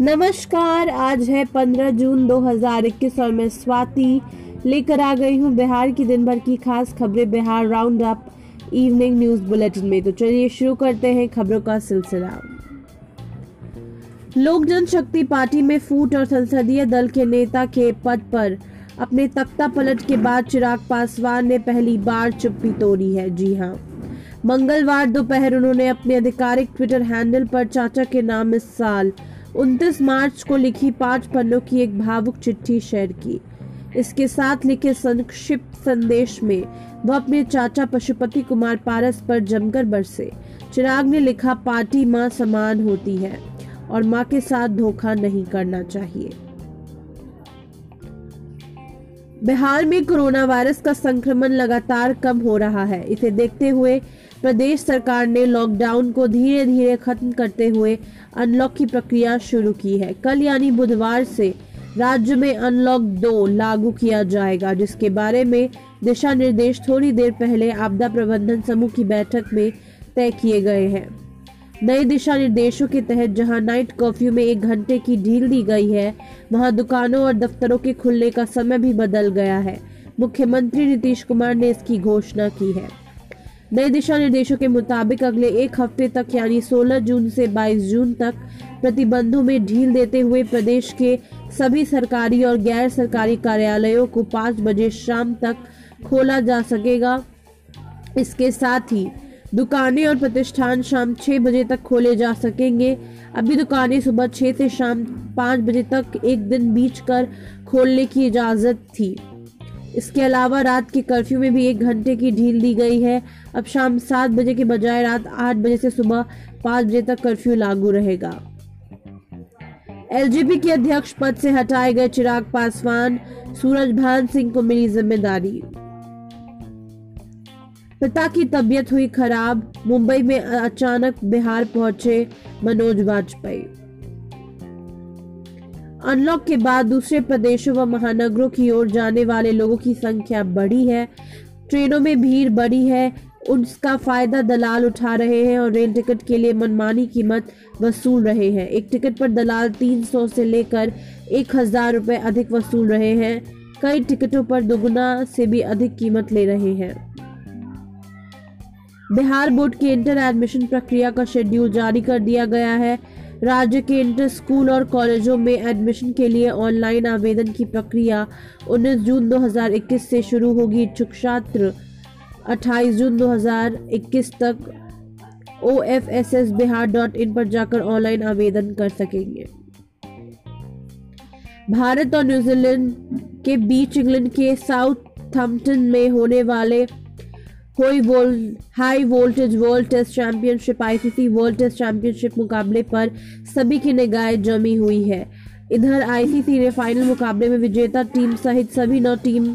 नमस्कार, आज है 15 जून 2021 और मैं स्वाति लेकर आ गई हूँ बिहार की दिन भर की खास खबरें Bihar round up evening news bulletin में। तो चलिए शुरू करते हैं खबरों का सिलसिला। लोक जनशक्ति पार्टी में फूट और संसदीय दल के नेता के पद पर अपने तख्ता पलट के बाद चिराग पासवान ने पहली बार चुप्पी तोड़ी है। जी हाँ मंगलवार दोपहर उन्होंने अपने आधिकारिक ट्विटर हैंडल पर चाचा के नाम इस साल 29 मार्च को लिखी पाँच पन्नों की एक भावुक चिट्ठी शेयर की। इसके साथ लिखे संक्षिप्त संदेश में, वह अपने चाचा पशुपति कुमार पारस पर जमकर बरसे। चिराग ने लिखा, पार्टी माँ समान होती है और माँ के साथ धोखा नहीं करना चाहिए। बिहार में कोरोना वायरस का संक्रमण लगातार कम हो रहा है। इसे देखते हुए प्रदेश सरकार ने लॉकडाउन को धीरे धीरे खत्म करते हुए अनलॉक की प्रक्रिया शुरू की है। कल यानी बुधवार से राज्य में अनलॉक दो लागू किया जाएगा, जिसके बारे में दिशा निर्देश थोड़ी देर पहले आपदा प्रबंधन समूह की बैठक में तय किए गए हैं। नए दिशा निर्देशों के तहत जहाँ नाइट कर्फ्यू में एक घंटे की ढील दी गई है, वहाँ दुकानों और दफ्तरों के खुलने का समय भी बदल गया है। मुख्यमंत्री नीतीश कुमार ने इसकी घोषणा की है। नए दिशा निर्देशों के मुताबिक अगले एक हफ़्ते तक, यानी 16 जून से 22 जून तक, प्रतिबंधों में ढील देते हुए प्रदेश के सभी सरकारी और गैर सरकारी कार्यालयों को 5 बजे शाम तक खोला जा सकेगा। इसके साथ ही दुकानें और प्रतिष्ठान शाम 6 बजे तक खोले जा सकेंगे। अभी दुकानें सुबह 6 से शाम 5 बजे तक एक दिन बीच कर खोलने की इजाज़त थी। इसके अलावा रात के कर्फ्यू में भी एक घंटे की ढील दी गई है। अब शाम सात बजे के बजाय रात आठ बजे से सुबह पाँच बजे तक कर्फ्यू लागू रहेगा। एलजेपी के अध्यक्ष पद से हटाए गए चिराग पासवान सूरज भान सिंह को मिली ज़िम्मेदारी। पिता की तबीयत हुई खराब। मुंबई में अचानक बिहार पहुँचे मनोज वाजपेयी। अनलॉक के बाद दूसरे प्रदेशों व महानगरों की ओर जाने वाले लोगों की संख्या बढ़ी है। ट्रेनों में भीड़ बढ़ी है। उसका फ़ायदा दलाल उठा रहे हैं और रेल टिकट के लिए मनमानी कीमत वसूल रहे हैं। एक टिकट पर दलाल 300 से लेकर एक हज़ार रुपए अधिक वसूल रहे हैं। कई टिकटों पर दोगुना से भी अधिक कीमत ले रहे हैं। बिहार बोर्ड की इंटर एडमिशन प्रक्रिया का शेड्यूल जारी कर दिया गया है। राज्य के इंटर स्कूल और कॉलेजों में एडमिशन के लिए ऑनलाइन आवेदन की प्रक्रिया 19 जून 2021 से शुरू होगी। इच्छुक छात्र 28 जून 2021 तक O F S S Bihar dot in पर जाकर ऑनलाइन आवेदन कर सकेंगे। भारत और न्यूजीलैंड के बीच इंग्लैंड के साउथ थम्पटन में होने वाले high voltage world test championship ICC world test championship मुकाबले पर सभी की निगाहें जमी हुई है। इधर आईसीसी ने फाइनल मुकाबले में विजेता टीम सहित सभी नौ टीम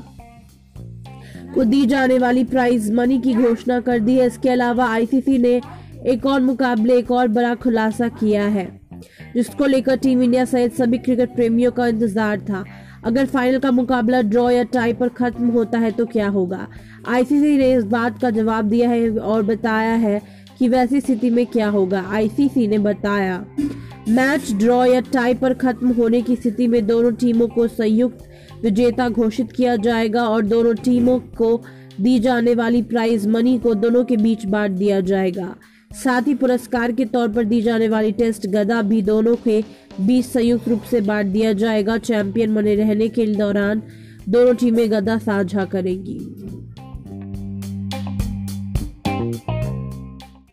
को दी जाने वाली प्राइज मनी की घोषणा कर दी है। इसके अलावा आईसीसी ने एक और मुकाबले, एक और बड़ा खुलासा किया है, जिसको लेकर टीम इंडिया सहित सभी क्रिकेट प्रेमियों का इंतज़ार था। अगर फाइनल का मुकाबला ड्रॉ या टाई पर खत्म होता है तो क्या होगा? आईसीसी ने इस बात का जवाब दिया है और बताया है कि वैसी स्थिति में क्या होगा। आईसीसी ने बताया मैच ड्रॉ या टाई पर खत्म होने की स्थिति में दोनों टीमों को संयुक्त विजेता घोषित किया जाएगा और दोनों टीमों को दी जाने वाली प्राइज मनी को दोनों के बीच बांट दिया जाएगा। साथ ही पुरस्कार के तौर पर दी जाने वाली टेस्ट गदा भी दोनों के बीच संयुक्त रूप से बांट दिया जाएगा। चैंपियन बने रहने के दौरान दोनों टीमें गदा साझा करेंगी।